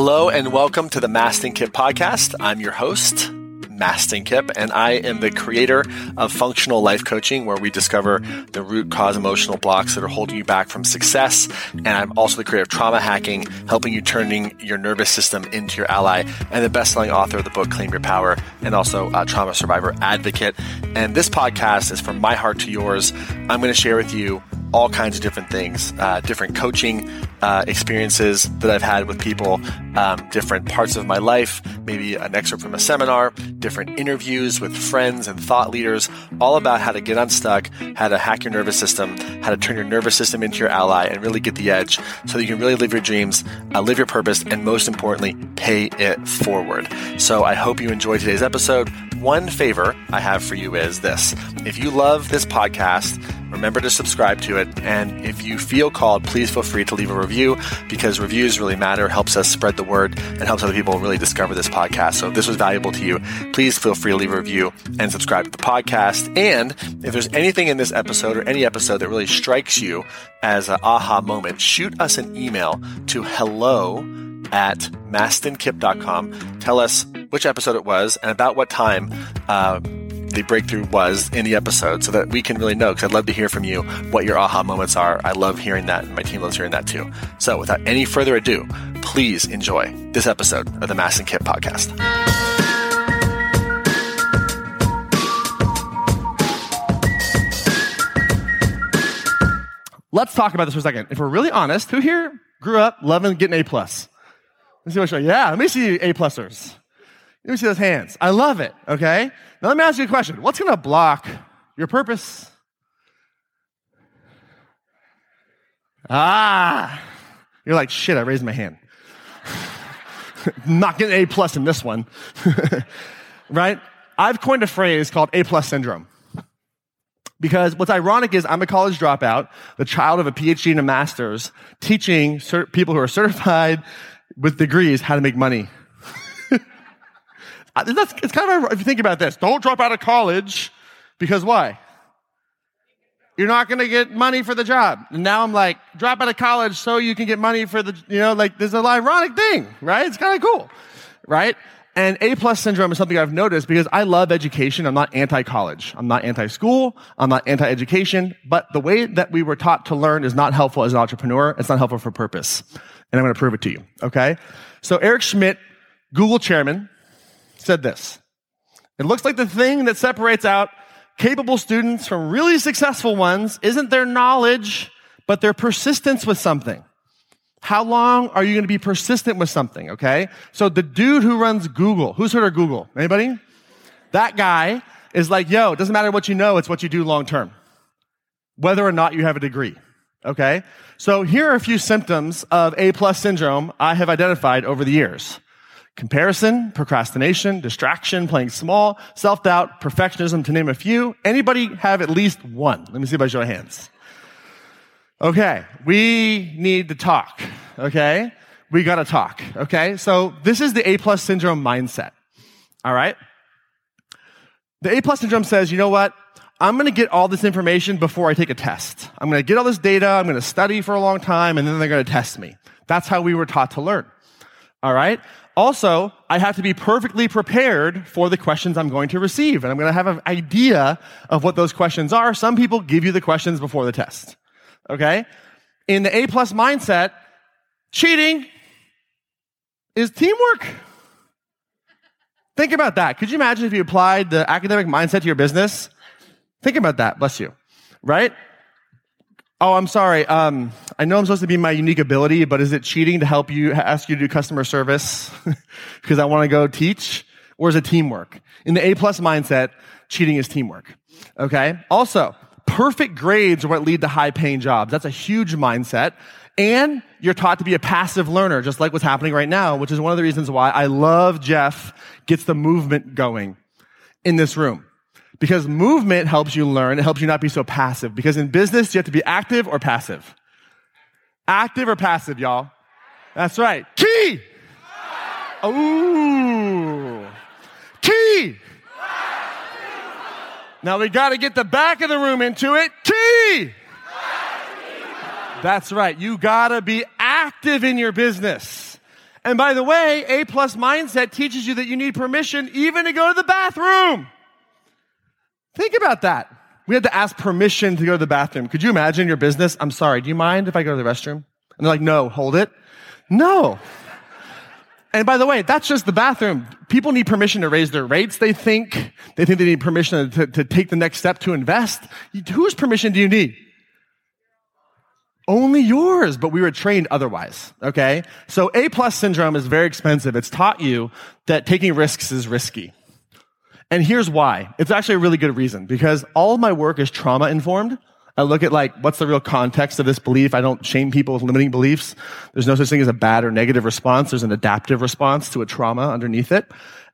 Hello and welcome to the Mastin Kipp podcast. I'm your host, Mastin Kipp, and I am the creator of Functional Life Coaching, where we discover the root cause emotional blocks that are holding you back from success. And I'm also the creator of Trauma Hacking, helping you turning your nervous system into your ally, and the best-selling author of the book Claim Your Power, and also a trauma survivor advocate. And this podcast is from my heart to yours. I'm going to share with you all kinds of different things, uh, different coaching uh, experiences that I've had with people, um, different parts of my life, maybe an excerpt from a seminar, different interviews with friends and thought leaders, all about how to get unstuck, how to hack your nervous system, how to turn your nervous system into your ally, and really get the edge so that you can really live your dreams, uh, live your purpose, and most importantly, pay it forward. So I hope you enjoyed today's episode. One favor I have for you is this. If you love this podcast, remember to subscribe to it. And if you feel called, please feel free to leave a review because reviews really matter, helps us spread the word, and helps other people really discover this podcast. So if this was valuable to you, please feel free to leave a review and subscribe to the podcast. And if there's anything in this episode or any episode that really strikes you as an aha moment, shoot us an email to hello at mastinkipp.com. Tell us which episode it was and about what time uh, the breakthrough was in the episode so that we can really know because I'd love to hear from you what your aha moments are. I love hearing that and my team loves hearing that too. So without any further ado, please enjoy this episode of the Mastin Kipp podcast. Let's talk about this for a second. If we're really honest, who here grew up loving getting A plus? Let's see what show. Yeah, let me see A plusers. Let me see those hands. I love it. Okay. Now let me ask you a question. What's going to block your purpose? Ah, you're like shit. I raised my hand. Not getting A plus in this one, right? I've coined a phrase called A plus syndrome. Because what's ironic is I'm a college dropout, the child of a PhD and a master's, teaching cert- people who are certified with degrees how to make money. That's, it's kind of, if you think about this, don't drop out of college because why? You're not going to get money for the job. And now I'm like, drop out of college so you can get money for the, you know, like there's an ironic thing, right? It's kind of cool, right? And A plus syndrome is something I've noticed because I love education. I'm not anti-college. I'm not anti-school. I'm not anti-education. But the way that we were taught to learn is not helpful as an entrepreneur. It's not helpful for purpose. And I'm going to prove it to you. Okay. So Eric Schmidt, Google chairman, said this. It looks like the thing that separates out capable students from really successful ones isn't their knowledge, but their persistence with something. How long are you going to be persistent with something? Okay. So the dude who runs Google, who's heard of Google? Anybody? That guy is like, yo, it doesn't matter what you know. It's what you do long term. Whether or not you have a degree. Okay. So here are a few symptoms of A plus syndrome I have identified over the years. Comparison, procrastination, distraction, playing small, self-doubt, perfectionism, to name a few. Anybody have at least one? Let me see by show of hands. Okay, we need to talk. Okay, we gotta talk. Okay, so this is the A plus syndrome mindset. All right. The A plus syndrome says, you know what? I'm to get all this information before I take a test. I'm to get all this data. I'm to study for a long time and then they're to test me. That's how we were taught to learn. All right. Also, I have to be perfectly prepared for the questions I'm going to receive. And I'm going to have an idea of what those questions are. Some people give you the questions before the test. Okay. In the A plus mindset, cheating is teamwork. Think about that. Could you imagine if you applied the academic mindset to your business? Think about that. Bless you. Right? Oh, I'm sorry. Um, I know I'm supposed to be my unique ability, but is it cheating to help you ask you to do customer service because I want to go teach? Or is it teamwork? In the A plus mindset, cheating is teamwork. Okay. Also, perfect grades are what lead to high paying jobs. That's a huge mindset. And you're taught to be a passive learner, just like what's happening right now, which is one of the reasons why I love Jeff gets the movement going in this room. Because movement helps you learn. It helps you not be so passive. Because in business, you have to be active or passive. Active or passive, y'all? That's right. Key! Ooh. Key! Now we got to get the back of the room into it. Key! That's right. You got to be active in your business. And by the way, A plus mindset teaches you that you need permission even to go to the bathroom. Think about that. We had to ask permission to go to the bathroom. Could you imagine your business? I'm sorry, do you mind if I go to the restroom? And they're like, no, hold it. No. And by the way, that's just the bathroom. People need permission to raise their rates, they think. They think they need permission to, to take the next step to invest. Whose permission do you need? Only yours, but we were trained otherwise. Okay. So A plus syndrome is very expensive. It's taught you that taking risks is risky. And here's why. It's actually a really good reason because all of my work is trauma informed. I look at like, what's the real context of this belief? I don't shame people with limiting beliefs. There's no such thing as a bad or negative response. There's an adaptive response to a trauma underneath it.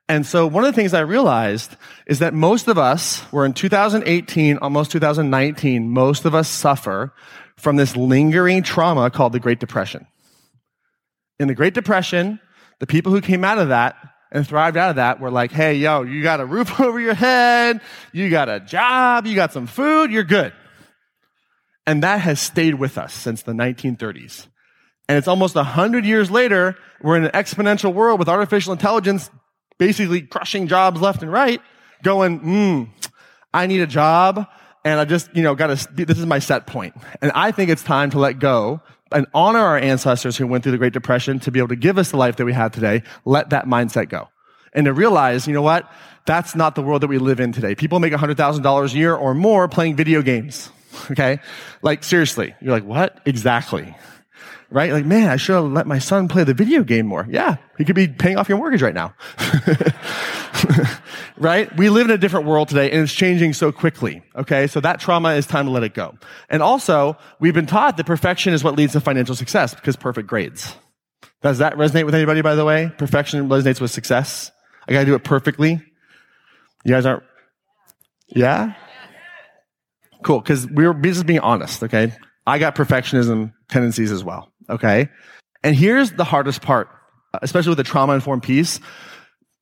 And so one of the things I realized is that most of us, we're in 2018, almost 2019, most of us suffer from this lingering trauma called the Great Depression. In the Great Depression, the people who came out of that and thrived out of that were like, hey, yo, you got a roof over your head, you got a job, you got some food, you're good. And that has stayed with us since the 1930s. And it's almost 100 years later, we're in an exponential world with artificial intelligence basically crushing jobs left and right, going, hmm, I need a job and I just, you know, got to, this is my set point. And I think it's time to let go and honor our ancestors who went through the Great Depression to be able to give us the life that we have today. Let that mindset go. And to realize, you know what? That's not the world that we live in today. People make $100,000 a year or more playing video games. Okay? Like, seriously. You're like, what? Exactly. Right? Like, man, I should have let my son play the video game more. Yeah. He could be paying off your mortgage right now. right? We live in a different world today and it's changing so quickly. Okay. So that trauma is time to let it go. And also, we've been taught that perfection is what leads to financial success because perfect grades. Does that resonate with anybody, by the way? Perfection resonates with success. I gotta do it perfectly. You guys aren't, yeah? Cool. Cause we we're just being honest. Okay. I got perfectionism tendencies as well. Okay. And here's the hardest part, especially with the trauma informed piece.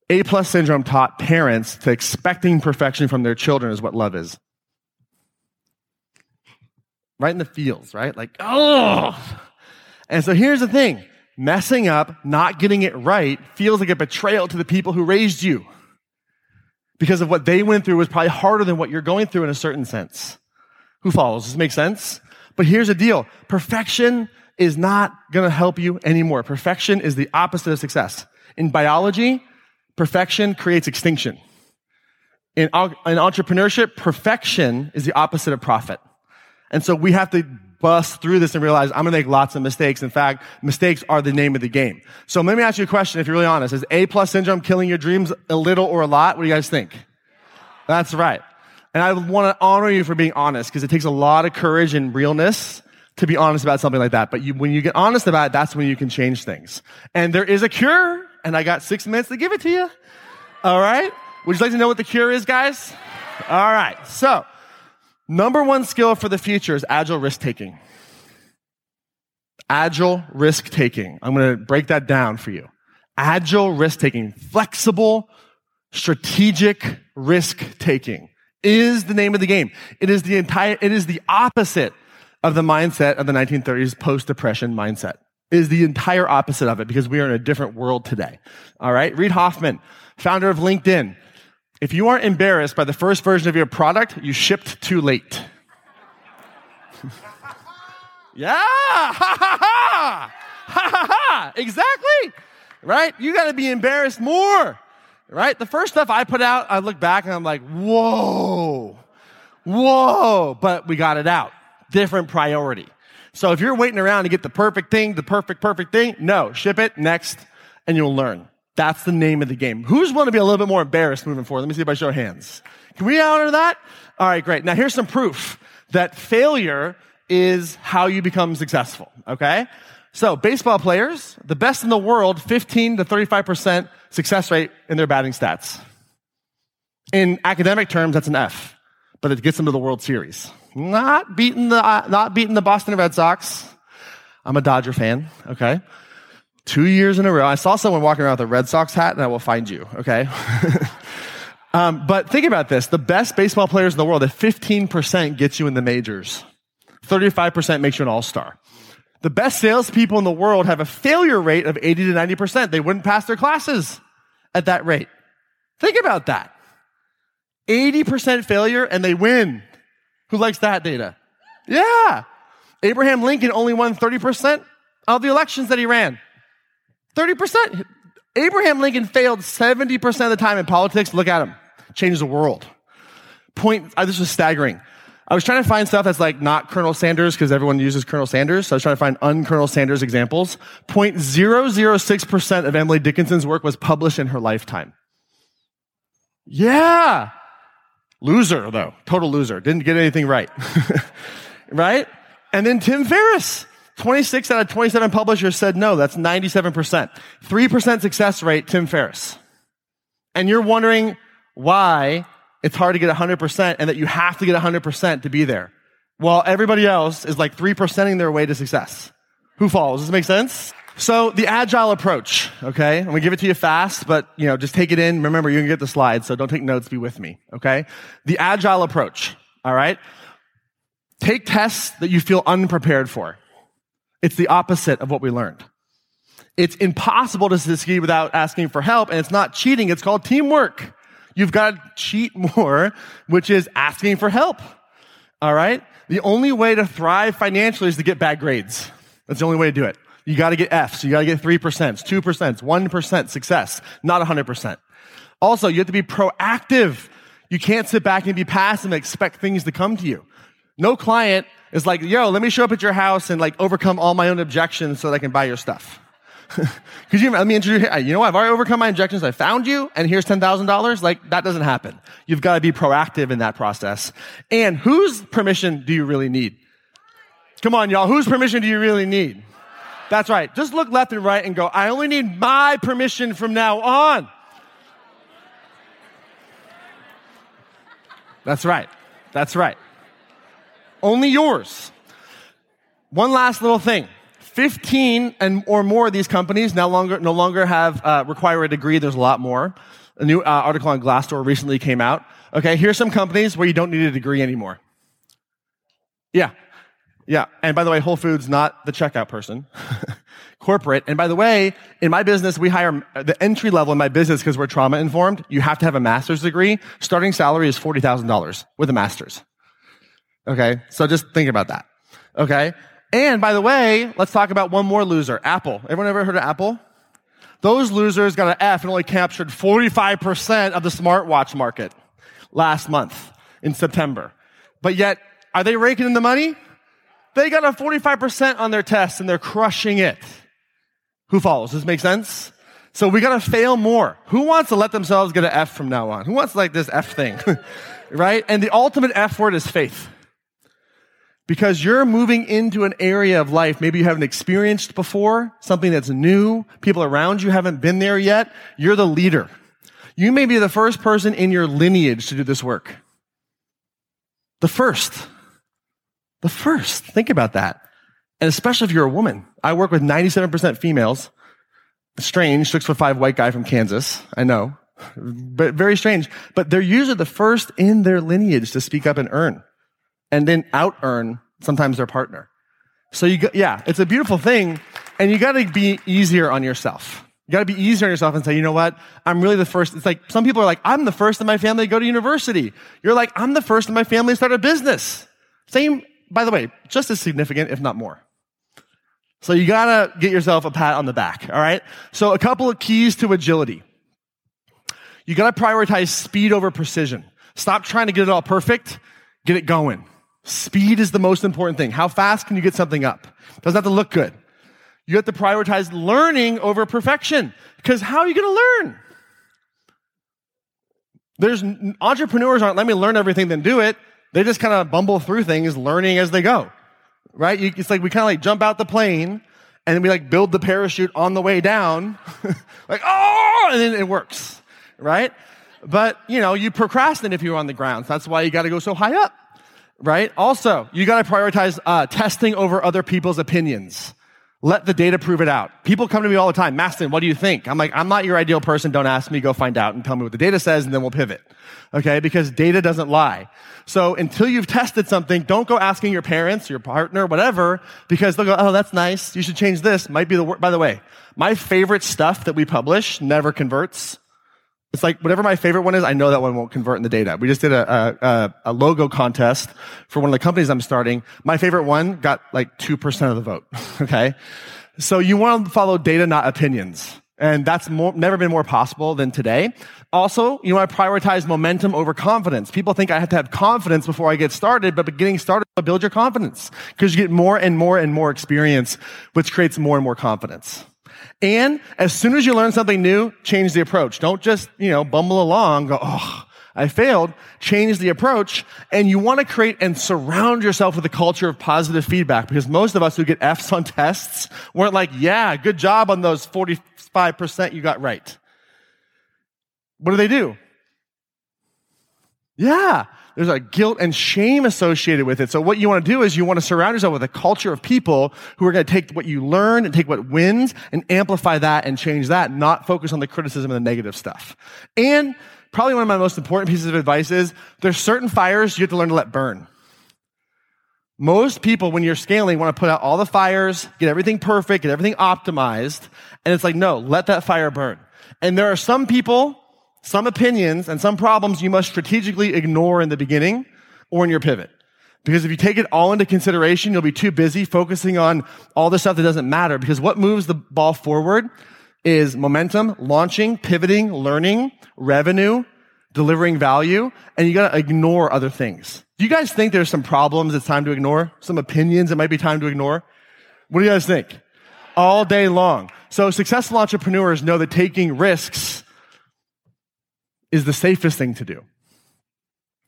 A plus syndrome taught parents to expecting perfection from their children is what love is. Right in the feels, right? Like, oh. And so here's the thing messing up, not getting it right, feels like a betrayal to the people who raised you. Because of what they went through was probably harder than what you're going through in a certain sense. Who follows? Does this make sense? But here's the deal. Perfection is not going to help you anymore. Perfection is the opposite of success. In biology, perfection creates extinction. In, in entrepreneurship, perfection is the opposite of profit. And so we have to bust through this and realize I'm going to make lots of mistakes. In fact, mistakes are the name of the game. So let me ask you a question if you're really honest. Is A plus syndrome killing your dreams a little or a lot? What do you guys think? That's right. And I want to honor you for being honest because it takes a lot of courage and realness to be honest about something like that. But you, when you get honest about it, that's when you can change things. And there is a cure and I got six minutes to give it to you. All right. Would you like to know what the cure is, guys? All right. So, number one skill for the future is agile risk taking. Agile risk taking. I'm going to break that down for you. Agile risk taking, flexible, strategic risk taking is the name of the game. It is the entire, it is the opposite of the mindset of the 1930s post depression mindset is the entire opposite of it because we are in a different world today. All right. Reid Hoffman, founder of LinkedIn. If you aren't embarrassed by the first version of your product, you shipped too late. yeah. Ha ha ha. Ha ha ha. Exactly. Right? You got to be embarrassed more. Right? The first stuff I put out, I look back and I'm like, whoa. Whoa. But we got it out. Different priority. So if you're waiting around to get the perfect thing, the perfect, perfect thing, no, ship it next and you'll learn. That's the name of the game. Who's want to be a little bit more embarrassed moving forward? Let me see if I show hands. Can we honor that? All right, great. Now here's some proof that failure is how you become successful. Okay. So baseball players, the best in the world, 15 to 35% success rate in their batting stats. In academic terms, that's an F, but it gets them to the World Series. Not beating the, uh, not beating the Boston Red Sox. I'm a Dodger fan, okay? Two years in a row. I saw someone walking around with a Red Sox hat, and I will find you, okay? um, but think about this. The best baseball players in the world, at 15% gets you in the majors. 35% makes you an all-star. The best salespeople in the world have a failure rate of 80 to 90%. They wouldn't pass their classes at that rate. Think about that. 80% failure and they win. Who likes that data? Yeah. Abraham Lincoln only won 30% of the elections that he ran. 30%. Abraham Lincoln failed 70% of the time in politics. Look at him. Changed the world. Point, uh, this was staggering. I was trying to find stuff that's like not Colonel Sanders because everyone uses Colonel Sanders. So I was trying to find un-Colonel Sanders examples. 0.006% of Emily Dickinson's work was published in her lifetime. Yeah. Loser though. Total loser. Didn't get anything right. right? And then Tim Ferriss. 26 out of 27 publishers said no. That's 97%. 3% success rate, Tim Ferriss. And you're wondering why it's hard to get 100% and that you have to get 100% to be there. While everybody else is like 3%ing their way to success. Who falls? Does this make sense? So the agile approach, okay? I'm gonna give it to you fast, but you know, just take it in. Remember, you can get the slides, so don't take notes, be with me, okay? The agile approach, all right? Take tests that you feel unprepared for. It's the opposite of what we learned. It's impossible to succeed without asking for help, and it's not cheating, it's called teamwork. You've got to cheat more, which is asking for help. All right? The only way to thrive financially is to get bad grades. That's the only way to do it. You got to get Fs. You got to get 3%, 2%, 1% success, not 100%. Also, you have to be proactive. You can't sit back and be passive and expect things to come to you. No client is like, yo, let me show up at your house and like overcome all my own objections so that I can buy your stuff. Could you let me introduce you? You know, I've already overcome my objections. I found you, and here's ten thousand dollars. Like that doesn't happen. You've got to be proactive in that process. And whose permission do you really need? Come on, y'all. Whose permission do you really need? That's right. Just look left and right and go. I only need my permission from now on. That's right. That's right. Only yours. One last little thing. 15 and or more of these companies no longer, no longer have, uh, require a degree. There's a lot more. A new uh, article on Glassdoor recently came out. Okay, here's some companies where you don't need a degree anymore. Yeah. Yeah. And by the way, Whole Foods, not the checkout person. Corporate. And by the way, in my business, we hire the entry level in my business because we're trauma informed. You have to have a master's degree. Starting salary is $40,000 with a master's. Okay. So just think about that. Okay. And by the way, let's talk about one more loser, Apple. Everyone ever heard of Apple? Those losers got an F and only captured 45% of the smartwatch market last month in September. But yet, are they raking in the money? They got a 45% on their test and they're crushing it. Who follows? Does this make sense? So we gotta fail more. Who wants to let themselves get an F from now on? Who wants like this F thing? right? And the ultimate F word is faith because you're moving into an area of life maybe you haven't experienced before, something that's new, people around you haven't been there yet. You're the leader. You may be the first person in your lineage to do this work. The first. The first. Think about that. And especially if you're a woman. I work with 97% females. Strange, six foot five white guy from Kansas. I know. But very strange. But they're usually the first in their lineage to speak up and earn and then out earn sometimes their partner. So you got, yeah, it's a beautiful thing. And you gotta be easier on yourself. You gotta be easier on yourself and say, you know what? I'm really the first. It's like some people are like, I'm the first in my family to go to university. You're like, I'm the first in my family to start a business. Same, by the way, just as significant, if not more. So you gotta get yourself a pat on the back, all right? So a couple of keys to agility. You gotta prioritize speed over precision. Stop trying to get it all perfect. Get it going. Speed is the most important thing. How fast can you get something up? Doesn't have to look good. You have to prioritize learning over perfection. Because how are you to learn? There's entrepreneurs aren't let me learn everything then do it. They just kind of bumble through things, learning as they go. Right? You, it's like we kind of like jump out the plane and then we like build the parachute on the way down. like, oh, and then it works. Right? But, you know, you procrastinate if you're on the ground. So that's why you got to go so high up right? Also, you got to prioritize uh, testing over other people's opinions. Let the data prove it out. People come to me all the time, Mastin, what do you think? I'm like, I'm not your ideal person. Don't ask me. Go find out and tell me what the data says, and then we'll pivot. Okay? Because data doesn't lie. So until you've tested something, don't go asking your parents, your partner, whatever, because they'll go, oh, that's nice. You should change this. Might be the word. By the way, my favorite stuff that we publish never converts. It's like whatever my favorite one is, I know that one won't convert in the data. We just did a, a, a, logo contest for one of the companies I'm starting. My favorite one got like 2% of the vote. okay. So you want to follow data, not opinions. And that's more, never been more possible than today. Also, you want to prioritize momentum over confidence. People think I have to have confidence before I get started, but getting started will build your confidence because you get more and more and more experience, which creates more and more confidence. And as soon as you learn something new, change the approach. Don't just, you know, bumble along, go, oh, I failed. Change the approach. And you want to create and surround yourself with a culture of positive feedback because most of us who get F's on tests weren't like, yeah, good job on those 45% you got right. What do they do? Yeah, there's a guilt and shame associated with it. So what you want to do is you want to surround yourself with a culture of people who are going to take what you learn and take what wins and amplify that and change that, not focus on the criticism and the negative stuff. And probably one of my most important pieces of advice is there's certain fires you have to learn to let burn. Most people, when you're scaling, want to put out all the fires, get everything perfect, get everything optimized. And it's like, no, let that fire burn. And there are some people some opinions and some problems you must strategically ignore in the beginning or in your pivot. Because if you take it all into consideration, you'll be too busy focusing on all the stuff that doesn't matter. Because what moves the ball forward is momentum, launching, pivoting, learning, revenue, delivering value, and you gotta ignore other things. Do you guys think there's some problems it's time to ignore? Some opinions it might be time to ignore? What do you guys think? All day long. So successful entrepreneurs know that taking risks is the safest thing to do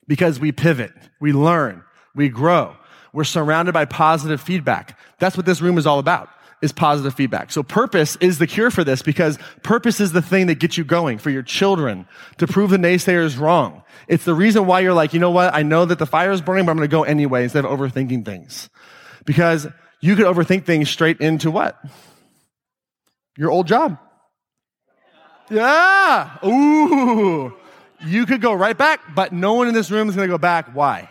because we pivot, we learn, we grow. We're surrounded by positive feedback. That's what this room is all about is positive feedback. So purpose is the cure for this because purpose is the thing that gets you going for your children to prove the naysayers wrong. It's the reason why you're like, you know what? I know that the fire is burning, but I'm going to go anyway instead of overthinking things. Because you could overthink things straight into what? Your old job. Yeah. Ooh. You could go right back, but no one in this room is going to go back. Why?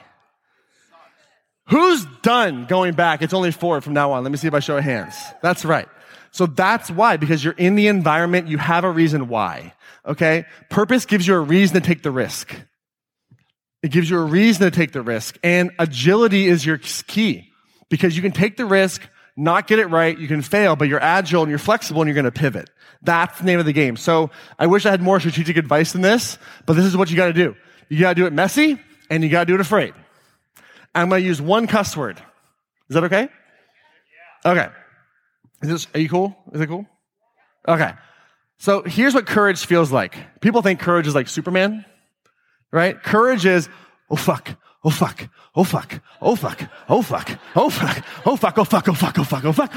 Who's done going back? It's only four from now on. Let me see if I show hands. That's right. So that's why, because you're in the environment, you have a reason why. Okay? Purpose gives you a reason to take the risk. It gives you a reason to take the risk. And agility is your key because you can take the risk, not get it right, you can fail, but you're agile and you're flexible and you're going to pivot. That's the name of the game. So I wish I had more strategic advice than this, but this is what you got to do. You got to do it messy and you got to do it afraid. I'm going to use one cuss word. Is that okay? Okay. Is this, are you cool? Is it cool? Okay. So here's what courage feels like. People think courage is like Superman, right? Courage is, oh fuck, oh fuck, oh fuck, oh fuck, oh fuck, oh fuck, oh fuck, oh fuck, oh fuck, oh fuck, oh fuck.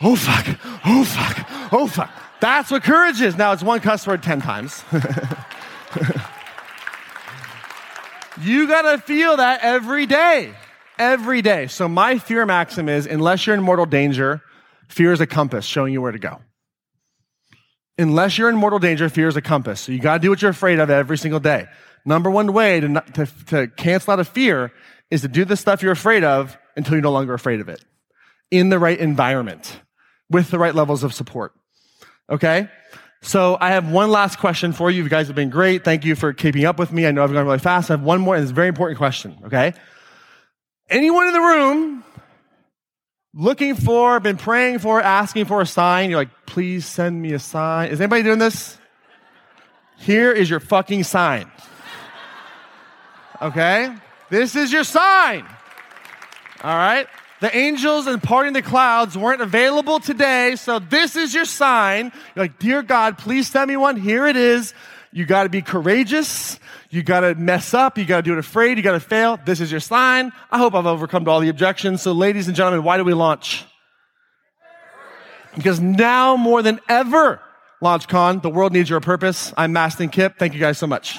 Oh fuck, oh fuck, oh fuck. That's what courage is. Now it's one cuss word 10 times. you gotta feel that every day. Every day. So my fear maxim is unless you're in mortal danger, fear is a compass showing you where to go. Unless you're in mortal danger, fear is a compass. So you gotta do what you're afraid of every single day. Number one way to, to, to cancel out a fear is to do the stuff you're afraid of until you're no longer afraid of it. In the right environment with the right levels of support. Okay? So I have one last question for you. You guys have been great. Thank you for keeping up with me. I know I've gone really fast. I have one more, and it's a very important question. Okay? Anyone in the room looking for, been praying for, asking for a sign? You're like, please send me a sign. Is anybody doing this? Here is your fucking sign. Okay? This is your sign. All right? The angels and parting the clouds weren't available today, so this is your sign. You're like, Dear God, please send me one. Here it is. You got to be courageous. You got to mess up. You got to do it afraid. You got to fail. This is your sign. I hope I've overcome all the objections. So, ladies and gentlemen, why do we launch? Because now more than ever, LaunchCon, the world needs your purpose. I'm Mastin Kipp. Thank you guys so much.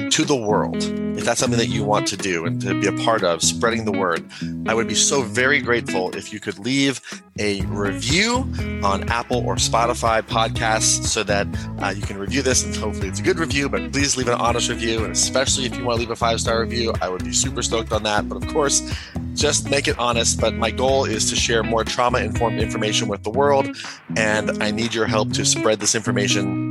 to the world, if that's something that you want to do and to be a part of, spreading the word, I would be so very grateful if you could leave a review on Apple or Spotify podcasts so that uh, you can review this and hopefully it's a good review, but please leave an honest review. And especially if you want to leave a five star review, I would be super stoked on that. But of course, just make it honest. But my goal is to share more trauma informed information with the world. And I need your help to spread this information